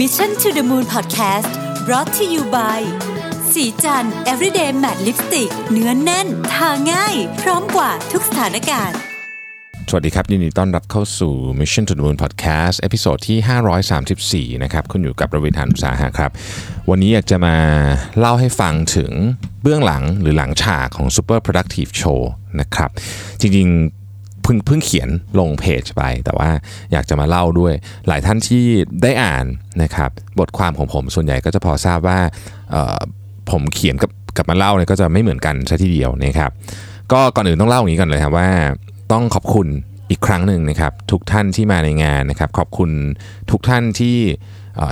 Mission to the Moon Podcast brought to you by ศรีจันทร์ everyday matte lipstick เนื้อแน่น ทาง่าย พร้อมกว่าทุกสถานการณ์ สวัสดีครับยินดีต้อนรับเข้าสู่ Mission to the Moon Podcast episode ที่ 534 นะครับคุณอยู่กับรวิศ หาญอุตสาหะครับ วันนี้อยากจะมาเล่าให้ฟังถึงเบื้องหลังหรือหลังฉากของ Super Productive Show นะครับ จริงๆ เพิ่งเพิ่งเขียนลงเพจไป แต่ว่าอยากจะมาเล่าด้วย หลายท่านที่ได้อ่านนะครับบทความของผมส่วนใหญ่ก็จะพอทราบว่าผมเขียนกับกับมาเล่าเนี่ยก็จะไม่เหมือนกันซะทีเดียวนะครับก็ก่อนอื่นต้องเล่าอย่างนี้ก่อนเลยครับว่าต้องขอบคุณอีกครั้งหนึ่งนะครับทุกท่านที่มาในงานนะครับขอบคุณทุกท่านที่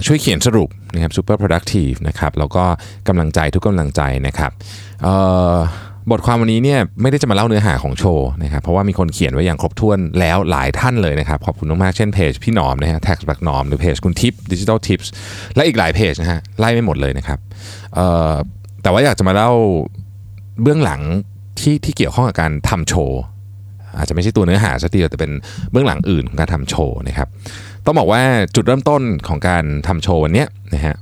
ช่วยเขียนสรุปนะครับ super productive นะครับแล้วก็กำลังใจทุกกำลังใจนะครับ บทความวันนี้เนี่ยไม่ได้จะมาเล่าเนื้อหาของโชว์นะครับเพราะว่ามีคนเขียนไว้อย่างครบถ้วนแล้วหลายท่านเลยนะครับ ขอบคุณมากๆเช่นเพจพี่หนอมนะฮะแท็กบักหนอมหรือเพจคุณทิปดิจิทัลทิปส์และอีกหลายเพจนะฮะไล่ไม่หมดเลยนะครับแต่ว่าอยากจะมาเล่าเบื้องหลังที่ที่เกี่ยวข้องกับการทำโชว์อาจจะไม่ใช่ตัวเนื้อหาซะทีเดียวแต่เป็นเบื้องหลังอื่นของการทำโชว์นะครับต้องบอกว่าจุดเริ่มต้นของการทำโชว์วันนี้นะฮะ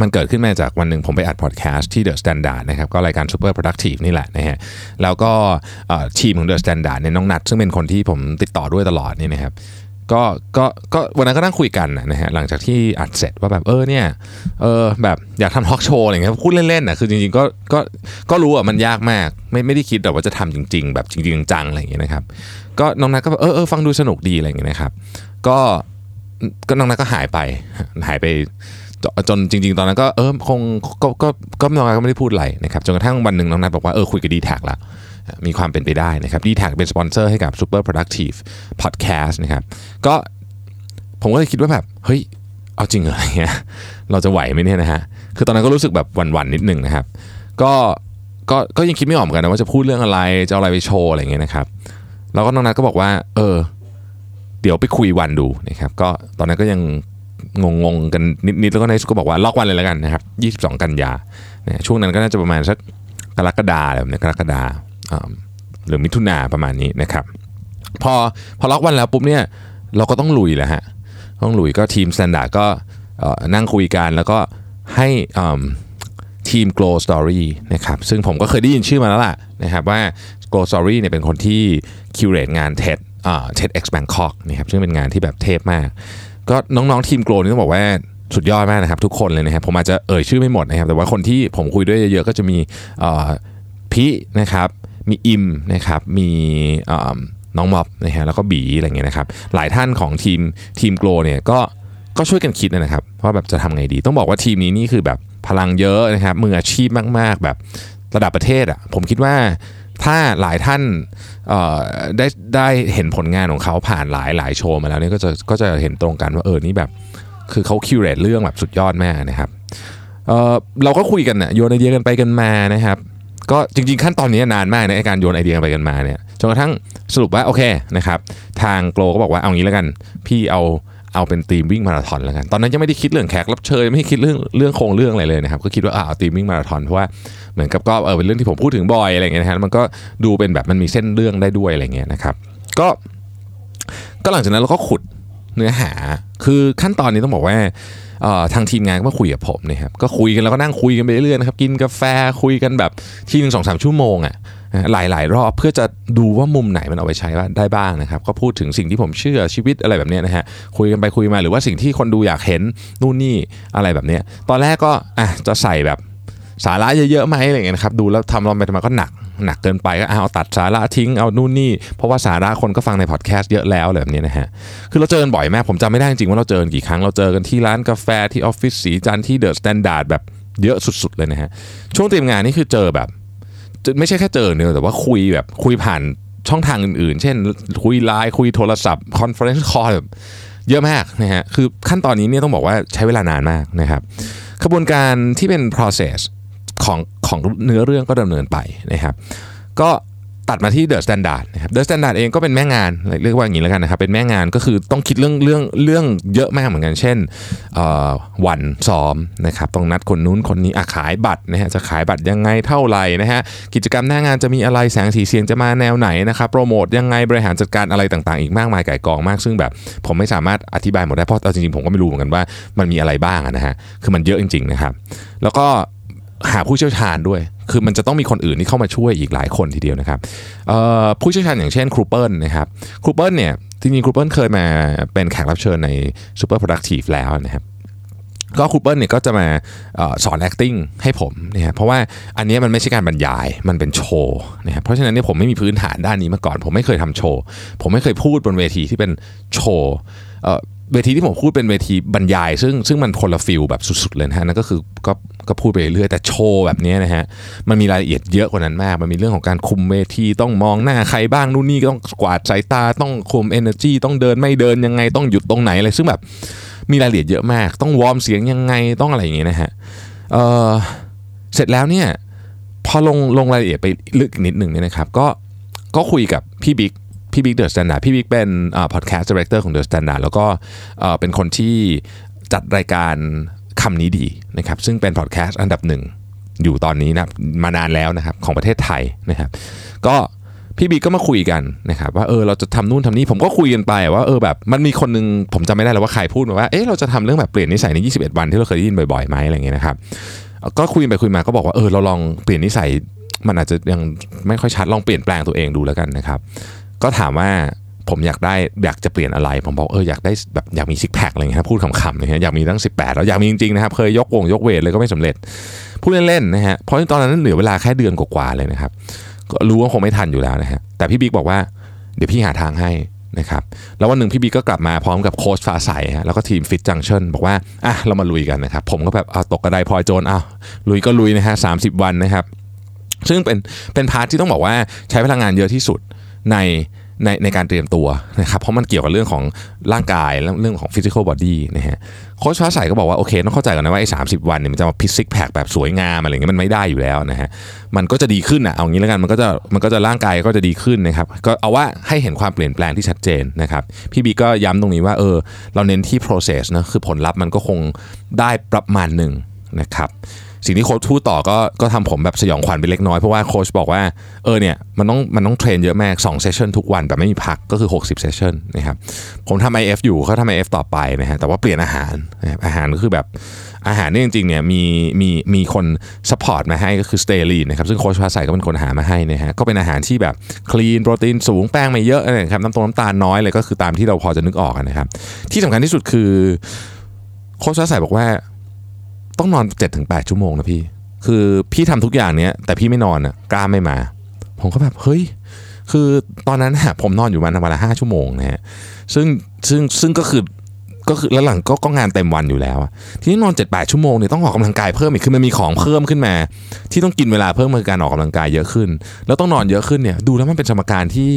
มันเกิดขึ้นมาจากวันหนึ่งผมไปอัดพอดแคสต์ที่ The Standard นะครับก็รายการ Super Productive นี่แหละนะฮะแล้วก็ทีมของ The Standard เนี่ยน้องนัดซึ่งเป็นคนที่ผมติดต่อด้วยตลอดนี่นะครับก็ก็ก็วันนั้นก็นั่งคุยกันนะฮะหลังจากที่อัดเสร็จว่าแบบเออเนี่ยเออแบบอยากทำทอล์กโชว์อะไรเงี้ยพูดเล่นๆนะคือจริงๆก็ก็ก็รู้อะมันยากมาก ไม่ไม่ได้คิดแต่ว่าจะทำจริง ๆ แบบจริงๆจังๆอะไรอย่างเงี้ยนะครับก็น้องนัทก็เออเออฟังดูสนุกดีอะไรอย่างเงี้ยนะครับก็ก็น้องนัทก็หายไปหายไป จนจริง ๆ ตอนนั้นก็เออคงก็ก็ก็น้องนัทก็ไม่ได้พูดอะไรนะครับจนกระทั่งวันหนึ่งน้องนัทบอกว่าเออคุยกับดีแท็กละมีความเป็นไปได้นะครับดีแท็กเป็นสปอนเซอร์ให้กับ Super Productive Podcast นะครับก็ผมก็เลยคิดว่าแบบเฮ้ยเอาจริงเหรออะไรเงี้ยเราจะไหวไหมเนี่ยนะฮะคือตอนนั้นก็รู้สึกแบบหวั่นๆนิดนึงนะครับ ก็ก็ก็ยังคิดไม่ออกเหมือนกันนะว่าจะพูดเรื่องอะไรจะเอาอะไรไปโชว์อะไรเงี้ยนะครับแล้วก็น้องนัทก็บอกว่า เออ เดี๋ยวไปคุยกันดูนะครับ ก็ตอนนั้นก็ยัง งงๆกันนิดๆแล้วก็ในสุดก็บอกว่าล็อกวันเลยแล้วกันนะครับ 22 กันยานะช่วงนั้นก็น่าจะประมาณสักกรกฎาแบบนี้กรกฎาหรือมิถุนาประมาณนี้นะครับพอพอล็อกวันแล้วปุ๊บเนี่ยเราก็ต้องลุยแหละฮะต้องลุยก็ทีม Standard ก็นั่งคุยกันแล้วก็ให้ทีม Glow Story นะครับซึ่งผมก็เคยได้ยินชื่อมาแล้วล่ะนะครับว่า Glow Story เนี่ยเป็นคนที่คิวเรตงาน TED อ่า TEDx Bangkok นะครับซึ่งเป็นงานที่แบบเทพมาก ก็น้องๆทีม Glow นี่ต้องบอกว่าสุดยอดมากนะครับ ทุกคนเลยนะครับผมอาจจะเอ่ยชื่อไม่หมดนะครับ แต่ว่าคนที่ผมคุยด้วยเยอะๆก็จะมีพี่นะครับ มีอิมนะครับ มีน้องม็อบนะฮะแล้วก็บีอะไรเงี้ยนะครับ หลายท่านของทีมทีมโกลเนี่ยก็ก็ช่วยกันคิดนะครับว่าแบบจะทำไงดี ต้องบอกว่าทีมนี้นี่คือแบบพลังเยอะนะครับมืออาชีพมาก ๆ แบบระดับประเทศอะผมคิดว่า ถ้าหลายท่านได้ได้เห็นผลงานของเขาผ่านหลายหลายโชว์มาแล้วเนี่ยก็จะก็จะเห็นตรงกันว่าเออนี่แบบ คือเขาคิวเรตเรื่องแบบสุดยอดแมากนะครับเเราก็คุยกันนะโยนไอเดียกันไปกันมานะครับ ก็จริงๆขั้นตอนนี้นานมากในการโยนไอเดียกันไปกันมาเนี่ยจนกระทั่งสรุปว่าโอเคนะครับ ทางโกลก็บอกว่าเอางี้แล้วกัน พี่เอา เอาเป็นทีมวิ่งมาราธอนแล้วกัน ตอนนั้นยังไม่ได้คิดเรื่องแขกรับเชิญไม่ได้คิดเรื่องเรื่องโครงเรื่องอะไรเลยนะครับ ก็คิดว่าอ่าเอาทีมวิ่งมาราธอนเพราะว่าเหมือนกับก็เออเป็นเรื่องที่ผมพูดถึงบ่อยอะไรเงี้ยนะฮะมันก็ดูเป็นแบบมันมีเส้นเรื่องได้ด้วยอะไรเงี้ยนะครับ ก็ก็หลังจากนั้นเราก็ขุดเนื้อหา คือขั้นตอนนี้ต้องบอกว่า ทางทีมงานก็มาคุยกับผมนะครับก็คุยกันแล้วก็นั่งคุยกันไปเรื่อยๆนะครับกินกาแฟคุยกันแบบทีหนึ่งสองสามชั่วโมงอะหลายๆ รอบเพื่อจะดูว่ามุมไหนมันเอาไปใช้ได้บ้างนะครับ ก็พูดถึงสิ่งที่ผมเชื่อชีวิตอะไรแบบนี้นะฮะคุยกันไปคุยมาหรือว่าสิ่งที่คนดูอยากเห็นนู่นนี่อะไรแบบนี้ตอนแรกก็อะจะใส่แบบสาระเยอะๆไหมอะไรเงี้ยนะครับดูแล้วทำลองไปทำมาก็หนัก หนักเกินไปก็เอาตัดสาระทิ้งเอานู่นนี่เพราะว่าสาระคนก็ฟังในพอดแคสต์เยอะแล้วอะไรแบบนี้นะฮะคือเราเจอกันบ่อยมากผมจำไม่ได้จริงๆว่าเราเจอกันกี่ครั้งเราเจอกันที่ร้านกาแฟที่ออฟฟิศศรีจันทร์ที่ The Standard แบบเยอะสุดๆเลยนะฮะช่วงเตรียมงานนี่คือเจอแบบไม่ใช่แค่เจอเนอะแต่ว่าคุยแบบคุยผ่านช่องทางอื่นๆ เช่น คุยไลน์คุยโทรศัพท์ conference call แบบเยอะมากนะฮะคือขั้นตอนนี้เนี่ยต้องบอกว่าใช้เวลานานมากนะครับกระบวนการที่เป็น process ของของเนื้อเรื่องก็ดำเนินไปนะครับ ก็ตัดมาที่ The Standard นะครับ The Standard เองก็เป็นแม่งานเรียกว่าอย่างนี้แล้วกันนะครับ เป็นแม่งานก็คือต้องคิดเรื่องเรื่องเรื่องเยอะมากเหมือนกัน เช่นวันซ้อมนะครับต้องนัดคนนู้นคนนี้อะขายบัตรนะฮะจะขายบัตรยังไงเท่าไหร่นะฮะกิจกรรมหน้างานจะมีอะไรแสงสีเสียงจะมาแนวไหนนะครับโปรโมทยังไงบริหารจัดการอะไรต่างๆ อีกมากมายไก่กองมาก ซึ่งแบบผมไม่สามารถอธิบายหมดได้เพราะเอาจริงๆผมก็ไม่รู้เหมือนกันว่ามันมีอะไรบ้างนะฮะคือมันเยอะจริงๆนะครับแล้วก็ หาผู้เชี่ยวชาญด้วย คือมันจะต้องมีคนอื่นที่เข้ามาช่วยอีกหลายคนทีเดียวนะครับผู้เชี่ยวชาญอย่างเช่นครูเปิลนะครับครูเปิลเนี่ยจริงๆครูเปิลเคยมาเป็นแขกรับเชิญใน Super Productive แล้วนะครับก็ครูเปิลเนี่ยก็จะมาอสอน acting ให้ผมนะครับเพราะว่าอันนี้มันไม่ใช่การบรรยายมันเป็นโชว์นะครับเพราะฉะนั้นเนี่ยผมไม่มีพื้นฐานด้านนี้มาก่อน ผมไม่เคยทำโชว์ ผมไม่เคยพูดบนเวทีที่เป็นโชว์ เวทีที่ผมพูดเป็นเวทีบรรยาย ซึ่งซึ่งมันคนละ feel แบบสุดๆเลยนะฮะนั่นก็คือก็ก็พูดไปเรื่อยแต่โชว์แบบนี้นะฮะมันมีรายละเอียดเยอะกว่านั้นมาก มันมีเรื่องของการคุมเวทีต้องมองหน้าใครบ้างนู่นนี่ก็ต้องกวาดสายตาต้องคุม energy ต้องเดินไม่เดินยังไงต้องหยุดตรงไหนอะไรซึ่งแบบมีรายละเอียดเยอะมาก ต้องวอร์มเสียงยังไงต้องอะไรอย่างเงี้ยนะฮะเออเสร็จแล้วเนี่ยพอลงลงรายละเอียดไปลึกอีกนิดหนึ่งเนี่ยนะครับก็ก็คุยกับพี่บิ๊ก พี่บิ๊ก The Standard พี่บิ๊กเป็น podcast director ของ The Standard แล้วก็เป็นคนที่จัดรายการคำนี้ดีนะครับซึ่งเป็นพอดแคสต์อันดับหนึ่งอยู่ตอนนี้นะมานานแล้วนะครับของประเทศไทยนะครับ ก็พี่บิ๊กก็มาคุยกันนะครับว่าเออเราจะทำนู่นทำนี่ผมก็คุยกันไปว่าเออแบบมันมีคนนึงผมจำไม่ได้แล้วว่าใครพูดมาว่าเออเราจะทำเรื่องแบบเปลี่ยนนิสัยใน 21 วันที่เราเคยได้ยินบ่อยๆไหมอะไรอย่างเงี้ยนะครับก็คุยไปคุยมาก็บอกว่าเออเราลองเปลี่ยนนิสัยมันอาจจะยังไม่ค่อยชัดลองเปลี่ยนแปลงตัวเองดูแล้วกันนะครับ ก็ถามว่าผมอยากได้อยากจะเปลี่ยนอะไร ผมบอกเอออยากได้แบบอยากมีซิกแพคอะไรเงี้ยพูดขำๆนะฮะอยากมีตั้ง 18 แล้วอยากมีจริงๆนะครับ เคยยกวงยกเวทเลยก็ไม่สำเร็จ พูดเล่นๆนะฮะเพราะตอนนั้นเหลือเวลาแค่เดือนกว่าๆเลยนะครับก็รู้ว่าคงไม่ทันอยู่แล้วนะฮะแต่พี่บิ๊กบอกว่าเดี๋ยวพี่หาทางให้นะครับแล้ววันหนึ่งพี่บิ๊กก็กลับมาพร้อมกับโค้ชฟ้าใสฮะแล้วก็ทีม Fit Junctions บอกว่าอะเรามาลุยกันนะครับผมก็แบบเอาตกกระไดพลอยโจรอ้าวลุยก็ลุยนะฮะสาวันนะครับซึ่งเป็นเป็น part ที่ต้องบอกว่าใช้พลังงานเยอะที่สุด ในในในการเตรียมตัวนะครับเพราะมันเกี่ยวกับเรื่องของร่างกายและเรื่องของ physical body นะฮะโค้ชฟ้าใสก็บอกว่าโอเคต้องเข้าใจกันนะว่าไอ้สาวันเนี่ยมันจะมามี six pack แบบสวยงามอะไรเงี้ยมันไม่ได้อยู่แล้วนะฮะมันก็จะดีขึ้นอะเอางี้แล้วกันมันก็จะมันก็จะร่างกายก็จะดีขึ้นนะครับก็เอาว่าให้เห็นความเปลี่ยนแปลงที่ชัดเจนนะครับพี่บีก็ย้ำตรงนี้ว่าเออเราเน้นที่ process นะคือผลลัพธ์มันก็คงได้ประมาณหนึ่งนะครับ สิ่งที่โค้ชพูดต่อก็ก็ทำผมแบบสยองขวัญไปเล็กน้อย เพราะว่าโค้ชบอกว่าเออเนี่ยมันต้องมันต้องเทรนเยอะมาก2เซสชันทุกวันแบบไม่มีพักก็คือ 60เซสชันนะครับผมทำ IF อยู่เขาทำ IF ต่อไปนะฮะแต่ว่าเปลี่ยนอาหารนะครับอาหารก็คือแบบอาหารเนี่ยจริงๆเนี่ยมีมีมีคน support มาให้ก็คือสเตอรีนนะครับซึ่งโค้ชฟ้าใสก็เป็นคนหามาให้นะฮะก็เป็นอาหารที่แบบ clean โปรตีนสูงแป้งไม่เยอะนะครับน้ำตาลน้ำตาลน้อยเลยก็คือตามที่เราพอจะนึกออกนะครับที่สำคัญที่สุดคือโค้ชฟ้าใสบอกว่า ต้องนอน7-8ชั่วโมงนะพี่ คือพี่ทำทุกอย่างเนี้ยแต่พี่ไม่นอนอะกล้ามไม่มา ผมก็แบบเฮ้ย คือตอนนั้นฮะผมนอนอยู่วันวันละห้าชั่วโมงนะฮะซึ่งซึ่งซึ่งก็คือก็คือแล้วหลังก็ก็งานเต็มวันอยู่แล้วทีนี้นอน7จ็ดแชั่วโมงเนี่ยต้องออกกำลังกายเพิ่มอีกคือมันมีของเพิ่มขึ้นมา ที่ต้องกินเวลาเพิ่มในการออกกำลังกายเยอะขึ้น แล้วต้องนอนเยอะขึ้นเนี่ยดูแล้วมันเป็นสมการที่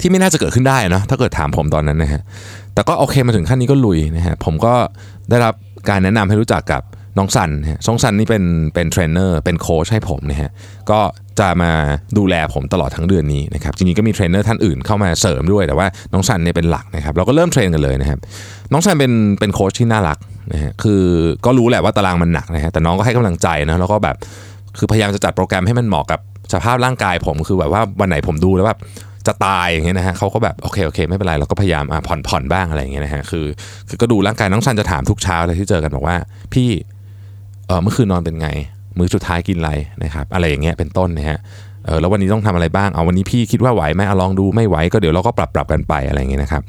ที่ไม่น่าจะเกิดขึ้นได้นะถ้าเกิดถามผมตอนนั้นนะฮะแต่ก็โอเคมาถึงขั้นนี้ก็ลุยนะฮะผมก็ได้รับ การแนะนำให้รู้จักกับน้องซันฮะน้องซันนี่เป็นเป็นเทรนเนอร์เป็นโค้ชให้ผมนะฮะก็จะมาดูแลผมตลอดทั้งเดือนนี้นะครับจริงๆก็มีเทรนเนอร์ท่านอื่นเข้ามาเสริมด้วยแต่ว่าน้องซันเนี่ยเป็นหลักนะครับเราก็เริ่มเทรนกันเลยนะครับน้องซันเป็นเป็นโค้ชที่น่ารักนะฮะคือก็รู้แหละว่าตารางมันหนักนะฮะแต่น้องก็ให้กำลังใจนะแล้วก็แบบคือพยายามจะจัดโปรแกรมให้มันเหมาะกับสภาพร่างกายผมคือแบบว่าวันไหนผมดูแล้วแบบ จะตายอย่างเงี้ยนะฮะเขาก็แบบโอเคโอเคไม่เป็นไรเราก็พยายามอะผ่อนผ่อนบ้างอะไรอย่างเงี้ยนะฮะคือคือก็ดูร่างกายน้องซันจะถามทุกเช้าเลยที่เจอกันบอกว่าพี่เออเมื่อคืนนอนเป็นไง มื้อสุดท้ายกินอะไรนะครับอะไรอย่างเงี้ยเป็นต้นนะฮะเออแล้ววันนี้ต้องทำอะไรบ้างเอาวันนี้พี่คิดว่าไหวไหมเอาลองดูไม่ไหวก็เดี๋ยวเราก็ปรับปรับกันไปอะไรอย่างเงี้ยนะครับ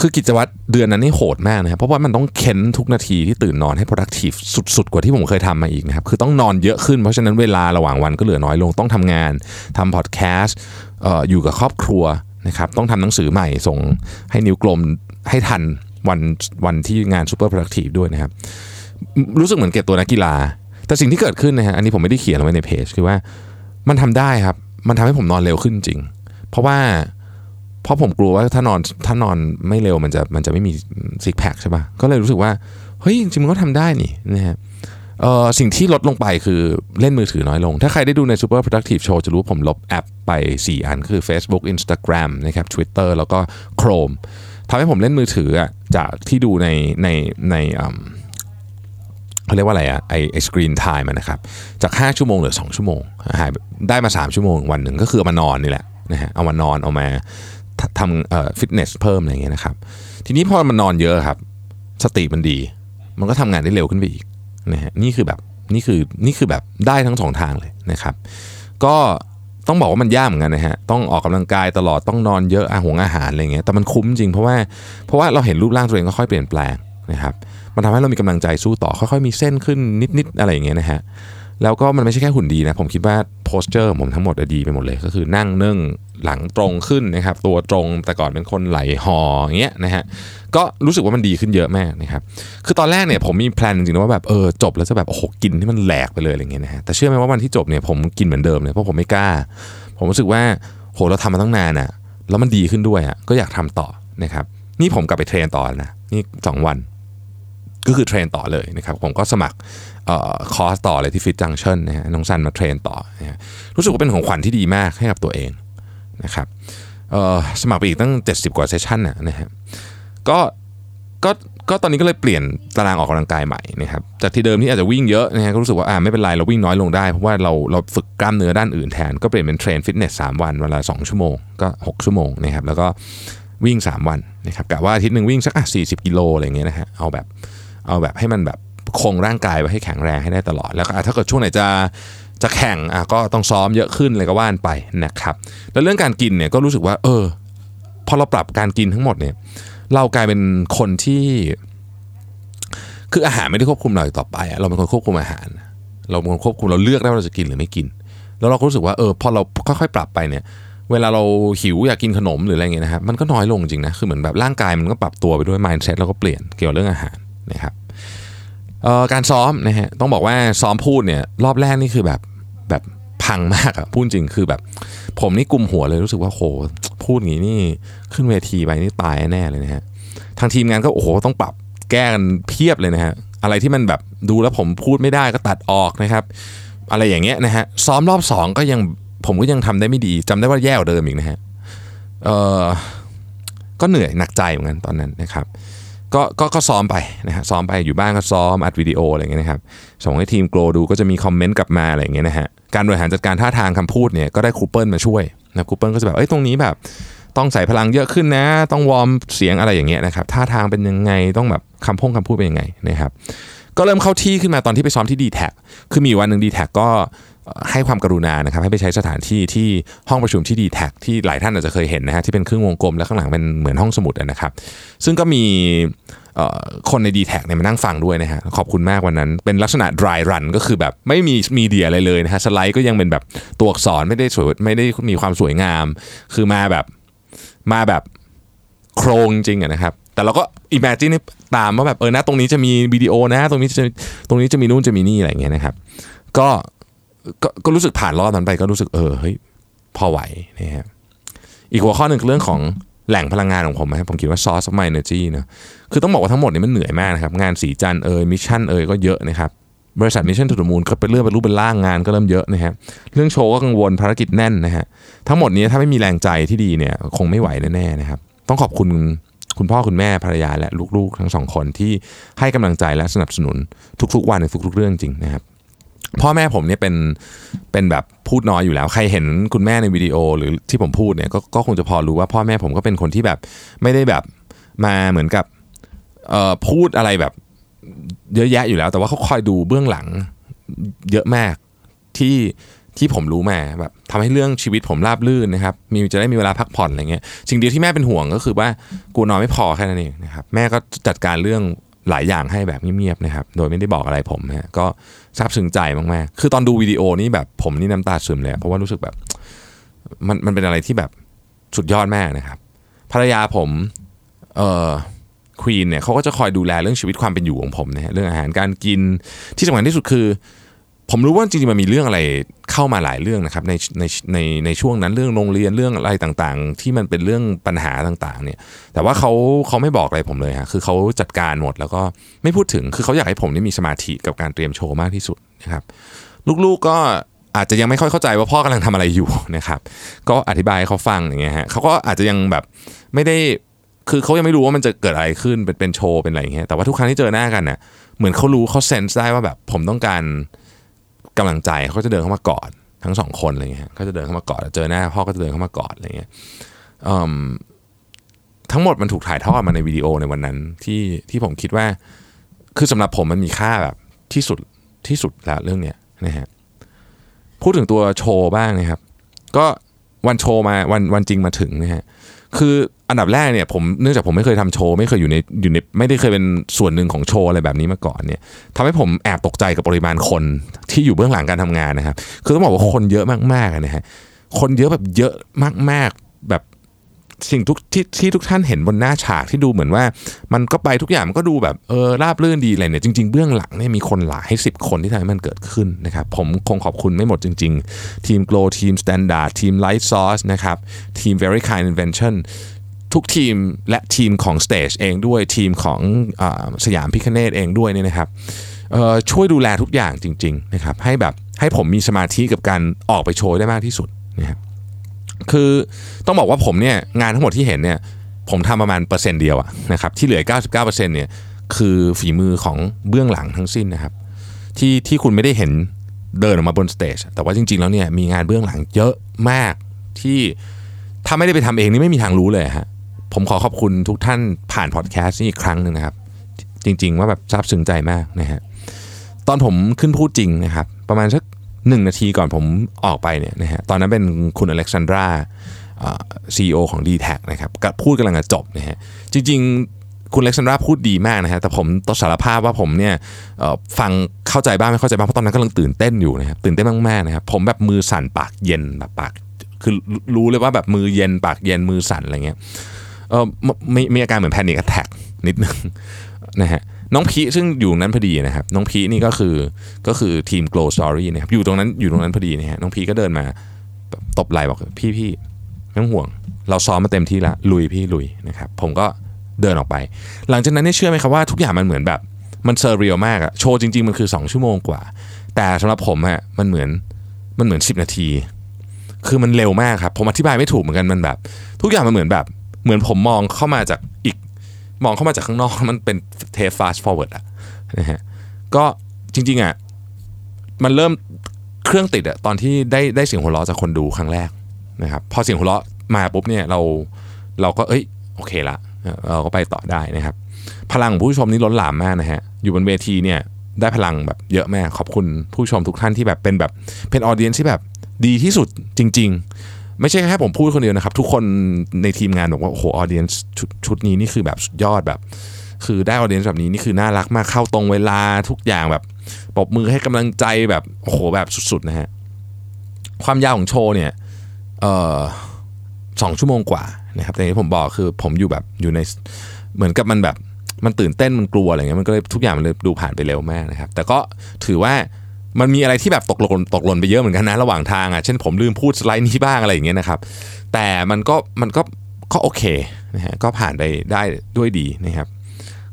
คือกิจวัตรเดือนนั้นนี่โหดมากนะครับเพราะว่ามันต้องเค้นทุกนาทีที่ตื่นนอนให้ productive สุด ๆ กว่าที่ผมเคยทำมาอีกนะครับคือต้องนอนเยอะขึ้นเพราะฉะนั้นเวลาระหว่างวันก็เหลือน้อยลงต้องทำงานทำพอดแคสต์เอ่ออยู่กับครอบครัวนะครับต้องทำหนังสือใหม่ส่งให้นิ้วกลมให้ทันวันวันที่งาน super productive ด้วยนะครับรู้สึกเหมือนเก็บตัวนักกีฬา แต่สิ่งที่เกิดขึ้นนะฮะอันนี้ผมไม่ได้เขียนไว้ในเพจคือว่ามันทำได้ครับ มันทำให้ผมนอนเร็วขึ้นจริง เพราะว่า เพราะผมกลัวว่าถ้านอนถ้านอนไม่เร็วมันจะมันจะไม่มีซิกแพคใช่ปะ่ะก็เลยรู้สึกว่าเฮ้ยจริงมันก็ทำได้นี่นะฮะเอ่อสิ่งที่ลดลงไปคือเล่นมือถือน้อยลง ถ้าใครได้ดูใน Super Productive Show จะรู้ผมลบแอปไป 4 อันคือ Facebook Instagram นะครับ Twitter แล้วก็ Chrome ทำให้ผมเล่นมือถืออะจากที่ดูในในในเขาเรียกว่าอะไรอะไอไอสกรีนไทม์นะครับ จาก 5 ชั่วโมงเหลือ 2 ชั่วโมงหายได้มา 3 ชั่วโมงวันหนึ่งก็คือเอามานอนนี่แหละนะฮะเอามานอนเอามา ทำเอ่อฟิตเนสเพิ่มอะไรเงี้ยนะครับ ทีนี้พอมันนอนเยอะครับ สติมันดี มันก็ทำงานได้เร็วขึ้นไปอีกนะฮะนี่คือแบบนี่คือนี่คือแบบได้ทั้งสองทางเลยนะครับ ก็ต้องบอกว่ามันยากเหมือนกันนะฮะ ต้องออกกำลังกายตลอด ต้องนอนเยอะอาหงอาหารอะไรเงี้ย แต่มันคุ้มจริงเพราะว่า เพราะว่าเราเห็นรูปร่างตัวเองก็ค่อยเปลี่ยนแปลงนะครับ มันทำให้เรามีกำลังใจสู้ต่อ ค่อยๆมีเส้นขึ้นนิดๆอะไรอย่างเงี้ยนะฮะ แล้วก็มันไม่ใช่แค่หุ่นดีนะ ผมคิดว่าโพสเจอร์ผมทั้งหมดดีไปหมดเลย ก็คือนั่งเนื่องหลังตรงขึ้นนะครับ ตัวตรงแต่ก่อนเป็นคนไหลหออย่างเงี้ยนะฮะก็รู้สึกว่ามันดีขึ้นเยอะมากนะครับ คือตอนแรกเนี่ยผมมีแพลนจริงๆว่าแบบเออจบแล้วจะแบบโอ้โหกินที่มันแหลกไปเลยอะไรเงี้ยนะฮะแต่เชื่อไหมว่าวันที่จบเนี่ยผมกินเหมือนเดิมเลยเพราะผมไม่กล้า ผมรู้สึกว่าโหเราทำมาตั้งนานอะแล้วมันดีขึ้นด้วยอะก็อยากทำต่อนะครับนี่ผมกลับไปเทรนต่อนะนี่สองวัน ก็คือเทรนต่อเลยนะครับ ผมก็สมัคร คอร์สต่อเลยที่ Fit Junctions นะฮะน้องซันมาเทรนต่อนะฮะรู้สึกว่าเป็นของขวัญที่ดีมากให้กับตัวเองนะครับสมัครไปอีกตั้ง 70 กว่า session นะนะฮะก็ก็ก็ตอนนี้ก็เลยเปลี่ยนตารางออกกำลังกายใหม่นะครับจากที่เดิมที่อาจจะวิ่งเยอะนะฮะก็รู้สึกว่าอ่าไม่เป็นไรเราวิ่งน้อยลงได้ เพราะว่าเราเราฝึกกล้ามเนื้อด้านอื่นแทน ก็เปลี่ยนเป็นเทรนฟิตเนส3วันเวละ2ชั่วโมงก็ 6 ชั่วโมงนะครับแล้วก็วิ่ง 3 วันนะครับกะว่าอาทิตย์หนึ่งวิ่งสักอะ40 กิโลอะไรเงี้ยนะฮะเอาแบบเอาแบบให้มันแบบ คงร่างกายไว้ให้แข็งแรงให้ได้ตลอด แล้วก็ถ้าเกิดช่วงไหนจะจะแข่งอะก็ต้องซ้อมเยอะขึ้นเลยก็ว่านไปนะครับแล้วเรื่องการกินเนี่ยก็รู้สึกว่า เออพอเราปรับการกินทั้งหมดเนี่ยเรากลายเป็นคนที่ คืออาหารไม่ได้ควบคุมเราต่อไปเราเป็นคนควบคุมอาหาร เราเป็นคนควบคุมเราเลือกได้ว่าเราจะกินหรือไม่กิน แล้วเราก็รู้สึกว่าเออพอเราค่อยๆปรับไปเนี่ย เวลาเราหิวอยากกินขนมหรืออะไรเงี้ยนะครับมันก็น้อยลงจริงนะคือเหมือนแบบร่างกายมันก็ปรับตัวไปด้วย mindset เราก็เปลี่ยนเกี่ยวกับเรื่องอาหารนะครับ การซ้อมนะฮะต้องบอกว่าซ้อมพูดเนี่ยรอบแรกนี่คือแบบแบบพังมากอะพูดจริงคือแบบ ผมนี่กุมหัวเลยรู้สึกว่าโหพูดอย่างนี้นี่ขึ้นเวทีไปนี่ตายแน่เลยนะฮะทางทีมงานก็โอ้โหต้องปรับแก้กันเพียบเลยนะฮะอะไรที่มันแบบดูแล้วผมพูดไม่ได้ก็ตัดออกนะครับ อะไรอย่างเงี้ยนะฮะซ้อมรอบสองก็ยังผมก็ยังทำได้ไม่ดีจำได้ว่าแย่กว่าเดิมอีกนะฮะเออก็เหนื่อยหนักใจเหมือนกันตอนนั้นนะครับ ก็ก็ก็ซ้อมไปนะฮะซ้อมไปอยู่บ้านก็ซ้อมอัดวิดีโออะไรเงี้ยนะครับส่งให้ทีม Glow ดูก็จะมีคอมเมนต์กลับมาอะไรเงี้ยนะฮะการบริหารจัดการท่าทางคำพูดเนี่ยก็ได้ครูเปิลมาช่วยนะครูเปิลก็จะแบบเอ้ยตรงนี้แบบ ต้องใส่พลังเยอะขึ้นนะ ต้อง warm เสียงอะไรอย่างเงี้ยนะครับท่าทางเป็นยังไงต้องแบบคำพงคำพูดเป็นยังไงนะครับก็เริ่มเข้าที่ขึ้นมาตอนที่ไปซ้อมที่ d t แท็คือมีวันหนึ่ง dtac ก็ ให้ความกรุณานะครับให้ไปใช้สถานที่ที่ห้องประชุมที่ d t แท็ที่หลายท่านอาจจะเคยเห็นนะฮะที่เป็นครึ่งวงกลมแล้วข้างหลังเป็นเหมือนห้องสมุดนะครับ ซึ่งก็มีคนใน d t แทเนี่ยมานั่งฟังด้วยนะฮะขอบคุณมากวันนั้น เป็นลักษณะ dry run ก็คือแบบไม่มีมีเดียอะไรเลยนะฮะสไลด์ก็ยังเป็นแบบตัวอักษรไม่ได้สวยไม่ได้มีความสวยงาม คือมาแบบมาแบบโครงจริงๆนะครับ แต่เราก็ imagine ตามว่าแบบเออนะตรงนี้จะมีวิดีโอนะ ตรงนี้จะตรงนี้จะมีนู่นจะมีนี่อะไรอย่างเงี้ยนะครับ ก็ ก็ก็รู้สึกผ่านรอบนั้นไปก็รู้สึกเออเฮ้ยพอไหวนะครับอีกหัวข้อหนึ่งเรื่องของแหล่งพลังงานของผมนะครับผมคิดว่า source of my energy นะคือต้องบอกว่าทั้งหมดนี้มันเหนื่อยมากนะครับ งานศรีจันทร์เอย Mission เอยก็เยอะนะครับบริษัท Mission To The Moon ก็เป็นเรื่องเป็นรูปเป็นร่างงานก็เริ่มเยอะนะครับเรื่องโชว์ก็กังวลภารกิจแน่นนะฮะทั้งหมดนี้ถ้าไม่มีแรงใจที่ดีเนี่ยคงไม่ไหวแน่ๆนะครับต้องขอบคุณคุณพ่อคุณแม่ภรรยาและลูกๆ ทั้งสองคนที่ให้กำลังใจและสนับสนุนทุกๆวันในทุกๆเรื่องจริงนะครับ พ่อแม่ผมเนี่ยเป็นเป็นแบบพูดน้อยอยู่แล้ว ใครเห็นคุณแม่ในวิดีโอหรือที่ผมพูดเนี่ยกก็คงจะพอรู้ว่าพ่อแม่ผมก็เป็นคนที่แบบไม่ได้แบบมาเหมือนกับพูดอะไรแบบเยอะแยะอยู่แล้ว แต่ว่าเขาคอยดูเบื้องหลังเยอะมากที่ที่ผมรู้มาแบบทำให้เรื่องชีวิตผมราบรื่นนะครับมีจะได้มีเวลาพักผ่อนอะไรเงี้ยสิ่งเดียวที่แม่เป็นห่วงก็คือว่ากูนอนไม่พอแค่นั้นเองนะครับแม่ก็จัดการเรื่อง หลายอย่างให้แบบเงียบๆนะครับ โดยไม่ได้บอกอะไรผมนะก็ซาบซึ้งใจมากๆ คือตอนดูวิดีโอนี้แบบผมนี่น้ำตาซึมเลย เพราะว่ารู้สึกแบบมันมันเป็นอะไรที่แบบสุดยอดมากนะครับ ภรรยาผมเอ่อควีนเนี่ยเขาก็จะคอยดูแลเรื่องชีวิตความเป็นอยู่ของผมนะฮะเรื่องอาหารการกินที่สำคัญที่สุดคือ ผมรู้ว่าจริงๆมันมีเรื่องอะไรเข้ามาหลายเรื่องนะครับในในในในช่วงนั้นเรื่องโรงเรียนเรื่องอะไรต่างๆ ที่มันเป็นเรื่องปัญหาต่างๆ เนี่ย แต่ว่าเขาเขาไม่บอกอะไรผมเลยฮะคือเขาจัดการหมดแล้วก็ไม่พูดถึงคือเขาอยากให้ผมนี่มีสมาธิกับการเตรียมโชว์มากที่สุดนะครับ ลูกๆก็อาจจะยังไม่ค่อยเข้าใจว่าพ่อกำลังทำอะไรอยู่นะครับ ก็อธิบายให้เขาฟังอย่างเงี้ยฮะเขาก็อาจจะยังแบบไม่ได้คือเขายังไม่รู้ว่ามันจะเกิดอะไรขึ้นเป็นเป็นโชว์เป็นอะไรอย่างเงี้ยแต่ว่าทุกครั้งที่เจอหน้ากันเนี่ยเหมือนเขารู้เขาเซนส์ได้ว่าแบบผมต้องการ กำลังใจเขาจะเดินเข้ามากอดทั้งสองคนอะไรเงี้ยเขาจะเดินเข้ามากอดเจอหน้าพ่อก็จะเดินเข้ามากอดอะไรเงี้ยทั้งหมดมันถูกถ่ายทอดมาในวิดีโอในวันนั้นที่ที่ผมคิดว่าคือสำหรับผมมันมีค่าแบบที่สุดที่สุดแล้วเรื่องเนี้ยนะฮะพูดถึงตัวโชว์บ้างนะครับ ก็วันโชว์มาวันวันจริงมาถึงนะฮะ คืออันดับแรกเนี่ยผมเนื่องจากผมไม่เคยทำโชว์ไม่เคยอยู่ในอยู่ในไม่ได้เคยเป็นส่วนหนึ่งของโชว์อะไรแบบนี้มาก่อนเนี่ยทำให้ผมแอบตกใจกับปริมาณคนที่อยู่เบื้องหลังการทำงานนะครับ คือต้องบอกว่าคนเยอะมากๆนะฮะคนเยอะแบบเยอะมากๆแบบ สิ่งทุกที่ที่ทุกท่านเห็นบนหน้าฉากที่ดูเหมือนว่า มันก็ไปทุกอย่างมันก็ดูแบบเออราบรื่นดีอะไรเนี่ยจริง ๆ เบื้องหลังเนี่ยมีคนหลายสิบคนที่ทำให้มันเกิดขึ้นนะครับผมคงขอบคุณไม่หมดจริง ๆ ทีม Glow ทีม Standard ทีม Light Sauce นะครับทีม Very Kind Invention ทุกทีมและทีมของ Stage เองด้วยทีมของอสยามพิคเนตเองด้วยเนี่ยนะครับช่วยดูแลทุกอย่างจริง ๆ นะครับ ให้แบบให้ผมมีสมาธิกับการออกไปโชว์ได้มากที่สุดนะครับ คือต้องบอกว่าผมเนี่ยงานทั้งหมดที่เห็นเนี่ยผมทำประมาณเปอร์เซ็นต์เดียวอะนะครับที่เหลือ 99%เนี่ยคือฝีมือของเบื้องหลังทั้งสิ้นนะครับ ที่ที่คุณไม่ได้เห็นเดินออกมาบน stage แต่ว่าจริง ๆ แล้วเนี่ยมีงานเบื้องหลังเยอะมากที่ถ้าไม่ได้ไปทำเองนี่ไม่มีทางรู้เลยฮะผมขอขอบคุณทุกท่านผ่านพอดแคสต์นี่อีกครั้งหนึ่งนะครับ จริง ๆ ว่าแบบซาบซึ้งใจมากนะฮะตอนผมขึ้นพูดจริงนะครับ ประมาณสัก หนึ่งนาทีก่อนผมออกไปเนี่ยนะฮะตอนนั้นเป็นคุณอเล็กซานดราซีอีโอของ d t แทนะครับพูดกำลังจะจบนะฮะจริง ๆ คุณเล็กซานดราพูดดีมากนะฮะแต่ผมต้องสารภาพว่าผมเนี่ยฟังเข้าใจบ้างไม่เข้าใจบ้างเพราะตอนนั้นกำลังตื่นเต้นอยู่นะครับตื่นเต้นมากๆนะครับผมแบบมือสั่นปากเย็นแบบปากคือรู้เลยว่าแบบมือเย็นปากเย็นมือสั่นอะไรเงี้ยเออมีมีอาการเหมือน panic attack นิดนึงนะฮะ น้องพีซึ่งอยู่นั้นพอดีนะครับน้องพีนี่ก็คือก็คือทีม Glow Story นะครับอยู่ตรงนั้นอยู่ตรงนั้นพอดีนะฮะน้องพีก็เดินมาตบไหล่บอกพี่พี่ไม่ต้องห่วง เราซ้อมมาเต็มที่แล้วลุยพี่ลุยนะครับผมก็เดินออกไป หลังจากนั้นเชื่อไหมครับว่าทุกอย่างมันเหมือนแบบมัน surreal มากอะโชว์จริง ๆ มันคือ 2 ชั่วโมงกว่า แต่สำหรับผมอะมันเหมือนมันเหมือน 10 นาที คือมันเร็วมากครับ ผมอธิบายไม่ถูกเหมือนกันมันแบบ ทุกอย่างมันเหมือนแบบ เหมือนผมมองเข้ามาจากอีก มองเข้ามาจากข้างนอกมันเป็นเทป fast forward อะนะฮะก็จริงๆอะมันเริ่มเครื่องติดอะตอนที่ได้ได้เสียงหัวเราะจากคนดูครั้งแรกนะครับพอเสียงหัวเราะมาปุ๊บเนี่ยเราเราก็เอ้ยโอเคละเราก็ไปต่อได้นะครับ พลังผู้ชมนี่ล้นหลามมากนะฮะอยู่บนเวทีเนี่ยได้พลังแบบเยอะมากขอบคุณผู้ชมทุกท่านที่แบบเป็นแบบเป็นออเดียนที่แบบดีที่สุดจริงๆ ไม่ใช่แค่ผมพูดคนเดียวนะครับ ทุกคนในทีมงานบอกว่าโอ้โหออเดียนชุดนี้นี่คือแบบยอดแบบ คือได้ออเดียนแบบนี้นี่คือน่ารักมากเข้าตรงเวลาทุกอย่างแบบปรบมือให้กำลังใจแบบโอ้โหแบบสุดๆนะฮะความยาวของโชว์เนี่ยเอ่อสองชั่วโมงกว่านะครับแต่ที่ผมบอกคือผมอยู่แบบอยู่ในเหมือนกับมันแบบมันตื่นเต้นมันกลัวอะไรเงี้ยมันก็เลยทุกอย่างมันเลยดูผ่านไปเร็วมากนะครับ แต่ก็ถือว่า มันมีอะไรที่แบบตกหล่นตกหล่นไปเยอะเหมือนกันนะระหว่างทางอะเช่นผมลืมพูดสไลด์นี้บ้างอะไรอย่างเงี้ยนะครับ แต่มันก็มันก็ก็โอเคนะฮะก็ผ่านไปได้ด้วยดีนะครับ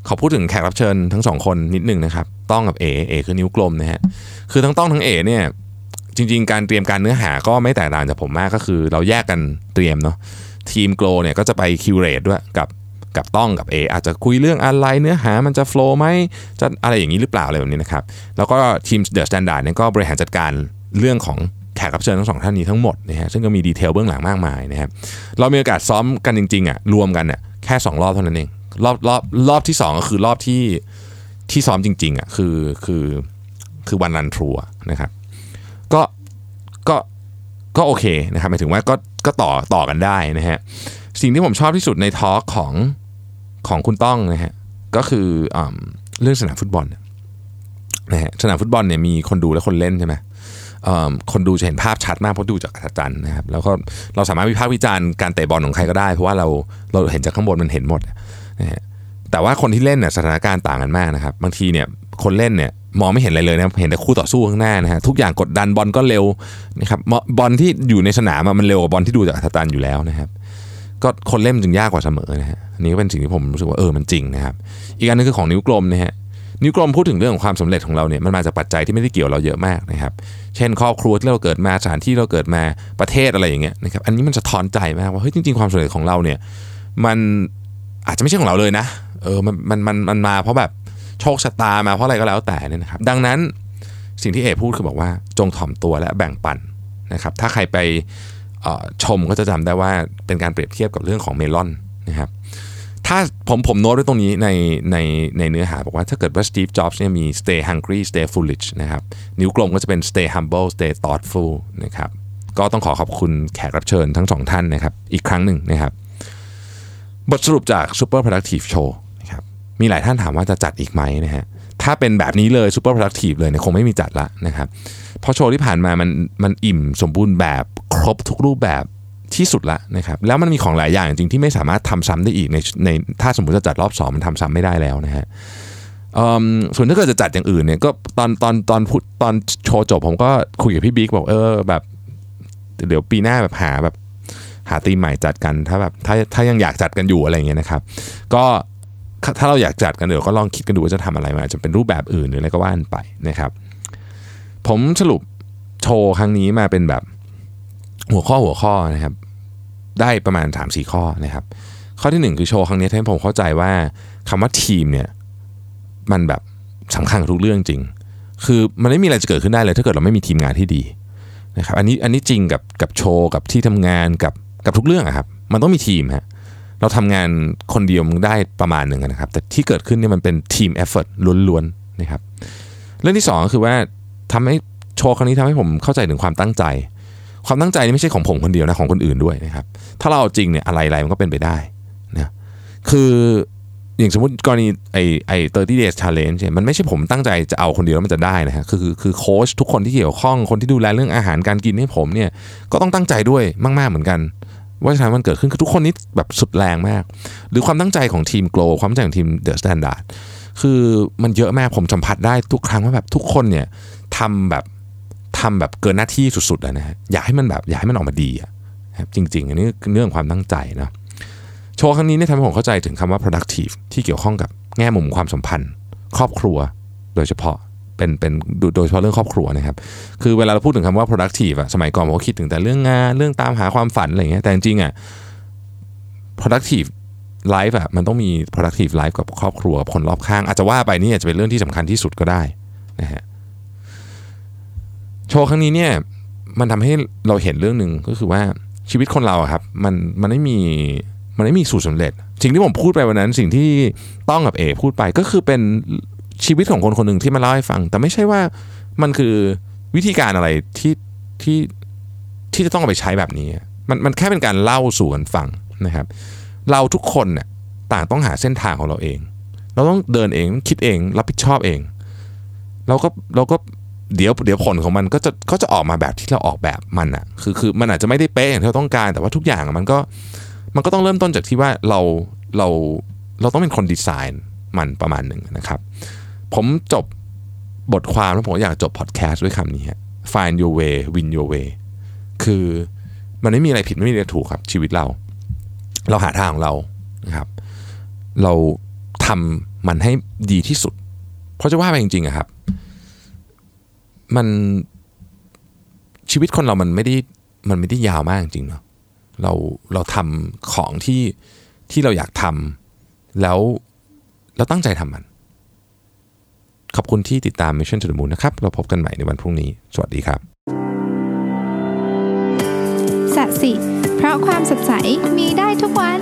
ขอพูดถึงแขกรับเชิญทั้งสองคนนิดนึงนะครับ ต้องกับเอเอคือนิ้วกลมนะฮะคือทั้งต้องทั้งเอเนี่ยจริง ๆ การเตรียมการเนื้อหาก็ไม่แตกต่างจากผมมากก็คือ เราแยกกันเตรียมเนาะทีม Glow เนี่ยก็จะไป curate ด้วยกับ กับต้องกับ A อาจจะคุยเรื่องอะไรเนื้อหามันจะ flow ไหมจะอะไรอย่างนี้หรือเปล่าอะไรแบบนี้นะครับแล้วก็ทีม THE STANDARD เนี่ยก็บริหารจัดการเรื่องของแขกรับเชิญทั้งสองท่านนี้ทั้งหมดนะฮะซึ่งก็มี detail เบื้องหลังมากมายนะครับเรามีโอกาสซ้อมกันจริงๆอะรวมกันเนี่ยแค่ 2 รอบเท่านั้นเองรอบรอบรอบที่ 2 ก็คือรอบที่ที่ซ้อมจริงๆอะคือคือคือวัน run through นะครับก็ก็ก็โอเคนะครับหมายถึงว่าก็ก็ต่อต่อกันได้นะฮะสิ่งที่ผมชอบที่สุดในทอล์กของ ของคุณต้องนะฮะก็คืออเรื่องสนามฟุตบอลนะฮะสนามฟุตบอลเนี่ยมีคนดูและคนเล่นใช่ไหมคนดูจะเห็นภาพชัดมากเพราะดูจากจันนะครับแล้วก็เราสามารถวิพากษ์วิจารณ์การเตะบอลของใครก็ได้ เพราะว่าเราเราเห็นจากข้างบนมันเห็นหมดนะฮะแต่ว่าคนที่เล่นเนี่ยสถานการณ์ต่างกันมากนะครับบางทีเนี่ยคนเล่นเนี่ยมองไม่เห็นอะไรเลยนะเห็นแต่คู่ต่อสู้ข้างหน้านะฮะทุกอย่างกดดันบอลก็เร็วนะครับบอลที่อยู่ในสนามมันเร็วกว่าบอลที่ดูจากอัธจันอยู่แล้วนะครับ ก็คนเล่นจึงยากกว่าเสมอนะฮะนี่ก็เป็นสิ่งที่ผมรู้สึกว่าเออมันจริงนะครับ อีกอันนึงคือของนิ้วกลมนะฮะนิ้วกลมพูดถึงเรื่องของความสำเร็จของเราเนี่ยมันมาจากปัจจัยที่ไม่ได้เกี่ยวเราเยอะมากนะครับเช่นครอบครัวที่เราเกิดมาสถานที่เราเกิดมาประเทศอะไรอย่างเงี้ยนะครับอันนี้มันจะทอนใจมากว่าเฮ้ยจริง ๆความสำเร็จของเราเนี่ยมันอาจจะไม่ใช่ของเราเลยนะเออมันมันมันมันมาเพราะแบบโชคชะตามาเพราะอะไรก็แล้วแต่เนี่ยนะครับดังนั้นสิ่งที่เอพูดคือบอกว่าจงถ่อมตัวและแบ่งปันนะครับถ้าใครไป ชมก็จะจำได้ว่าเป็นการเปรียบเทียบกับเรื่องของเมลอนนะครับถ้าผมผมโน้ตไว้ตรงนี้ในในในเนื้อหาบอกว่าถ้าเกิดว่า Steve Jobs เนี่ยมี stay hungry stay foolish นะครับนิ้วกลมก็จะเป็น stay humble stay thoughtful นะครับก็ต้องขอขอบคุณแขกรับเชิญทั้งสองท่านนะครับอีกครั้งหนึ่งนะครับบทสรุปจาก Super Productive Show นะครับมีหลายท่านถามว่าจะจัดอีกไหมนะฮะ ถ้าเป็นแบบนี้เลย Super Productive เลยเนี่ยคงไม่มีจัดละนะครับเพราะโชว์ที่ผ่านมามันมันอิ่มสมบูรณ์แบบครบทุกรูปแบบที่สุดละนะครับแล้วมันมีของหลายอย่างจริงที่ไม่สามารถทำซ้ำได้อีกในในถ้าสมมติจะจัดรอบสองมันทำซ้ำไม่ได้แล้วนะฮะส่วนถ้าเกิดจะจัดอย่างอื่นเนี่ยก็ตอนตอนตอนพูดตอนโชว์จบผมก็คุยกับพี่บิ๊กบอกเออแบบ เดี๋ยวปีหน้าแบบหาแบบหาตีมใหม่จัดกันถ้าแบบถ้าถ้ายังอยากจัดกันอยู่อะไรเงี้ยนะครับ ก็ ถ้าเราอยากจัดกันเดี๋ยวก็ลองคิดกันดูว่าจะทำอะไรมาจะเป็นรูปแบบอื่นหรืออะไรก็ว่านไปนะครับ ผมสรุปโชว์ครั้งนี้มาเป็นแบบหัวข้อหัวข้อนะครับ ได้ประมาณ 3 4 ข้อนะครับ ข้อที่ 1 คือโชว์ครั้งนี้ทำให้ผมเข้าใจว่าคำว่าทีมเนี่ยมันแบบสำคัญทุกเรื่องจริง คือมันไม่มีอะไรจะเกิดขึ้นได้เลยถ้าเกิดเราไม่มีทีมงานที่ดีนะครับ อันนี้อันนี้จริงกับกับโชว์กับที่ทำงานกับกับทุกเรื่องอะครับ มันต้องมีทีมฮะ เราทำงานคนเดียวมันได้ประมาณหนึ่งนะครับ แต่ที่เกิดขึ้นเนี่ยมันเป็น team effort ล้วนๆนะครับ เรื่องที่2ก็คือว่าทำให้โชว์ครั้งนี้ทำให้ผมเข้าใจถึงความตั้งใจ ความตั้งใจนี่ไม่ใช่ของผมคนเดียวนะของคนอื่นด้วยนะครับ ถ้าเราเอาจริงเนี่ยอะไรๆมันก็เป็นไปได้นะคืออย่างสมมติกรณีไอ้ไอ้30 days challenge เนี่ยมันไม่ใช่ผมตั้งใจจะเอาคนเดียวแล้วมันจะได้นะฮะคือคือโค้ชทุกคนที่เกี่ยวข้องคนที่ดูแลเรื่องอาหารการกินให้ผมเนี่ยก็ต้องตั้งใจด้วยมาก ๆเหมือนกัน ว่าฉะนั้นมันเกิดขึ้นคือทุกคนนี้แบบสุดแรงมาก หรือความตั้งใจของทีม Glow ความตั้งใจของทีม THE STANDARD คือมันเยอะมากผมสัมผัสได้ทุกครั้งว่าแบบทุกคนเนี่ยทำแบบทำแบบเกินหน้าที่สุดๆแล้วนะฮะอยากให้มันแบบอยากให้มันออกมาดีอะจริง ๆ อันนี้เรื่องความตั้งใจนะโชว์ครั้งนี้เนี่ยทำให้ผมเข้าใจถึงคำว่า productive ที่เกี่ยวข้องกับแง่มุมความสัมพันธ์ ครอบครัวโดยเฉพาะ เป็นเป็นโดยเฉพาะเรื่องครอบครัวนะครับ คือเวลาเราพูดถึงคำว่า productive อะสมัยก่อนผมก็คิดถึงแต่เรื่องงานเรื่องตามหาความฝันอะไรเงี้ยแต่จริงๆอะ productive life อะมันต้องมี productive life กับครอบครัวกับคนรอบข้าง อาจจะว่าไปนี่อาจจะเป็นเรื่องที่สำคัญที่สุดก็ได้นะฮะโชว์ครั้งนี้เนี่ยมันทำให้เราเห็นเรื่องหนึ่งก็คือว่าชีวิตคนเราครับมันมันไม่มีมันไม่มีสูตรสาเร็จสิ่งที่ผมพูดไปวันนั้นสิ่งที่ต้องกับเอพูดไปก็คือเป็น ชีวิตของคนคนหนึ่งที่มาเล่าให้ฟัง แต่ไม่ใช่ว่ามันคือวิธีการอะไรที่ที่ที่จะต้องเอาไปใช้แบบนี้ มันมันแค่เป็นการเล่าสู่กันฟังนะครับ เราทุกคนเนี่ยต่างต้องหาเส้นทางของเราเอง เราต้องเดินเองคิดเองรับผิดชอบเอง เราก็เราก็เดี๋ยวเดี๋ยวผลของมันก็จะก็จะออกมาแบบที่เราออกแบบมันอะคือคือมันอาจจะไม่ได้เป๊ะอย่างที่เราต้องการ แต่ว่าทุกอย่างมันก็มันก็ต้องเริ่มต้นจากที่ว่าเราเราเราต้องเป็นคนดีไซน์มันประมาณหนึ่งนะครับ ผมจบบทความแล้วผมอยากจบพอดแคสต์ด้วยคำนี้ find your way win your way คือมันไม่มีอะไรผิดไม่มีอะไรถูกครับ ชีวิตเรา เราหาทางของเรานะครับ เราทำมันให้ดีที่สุด เพราะจะว่าไปจริงๆอะครับ มันชีวิตคนเรามันไม่ได้มันไม่ได้ยาวมากจริงเนาะเราเราทำของที่ที่เราอยากทำแล้วเราตั้งใจทำมัน ขอบคุณที่ติดตาม Mission to the Moon นะครับ เราพบกันใหม่ในวันพรุ่งนี้ สวัสดีครับสัสิ เพราะความสดใสมีได้ทุกวัน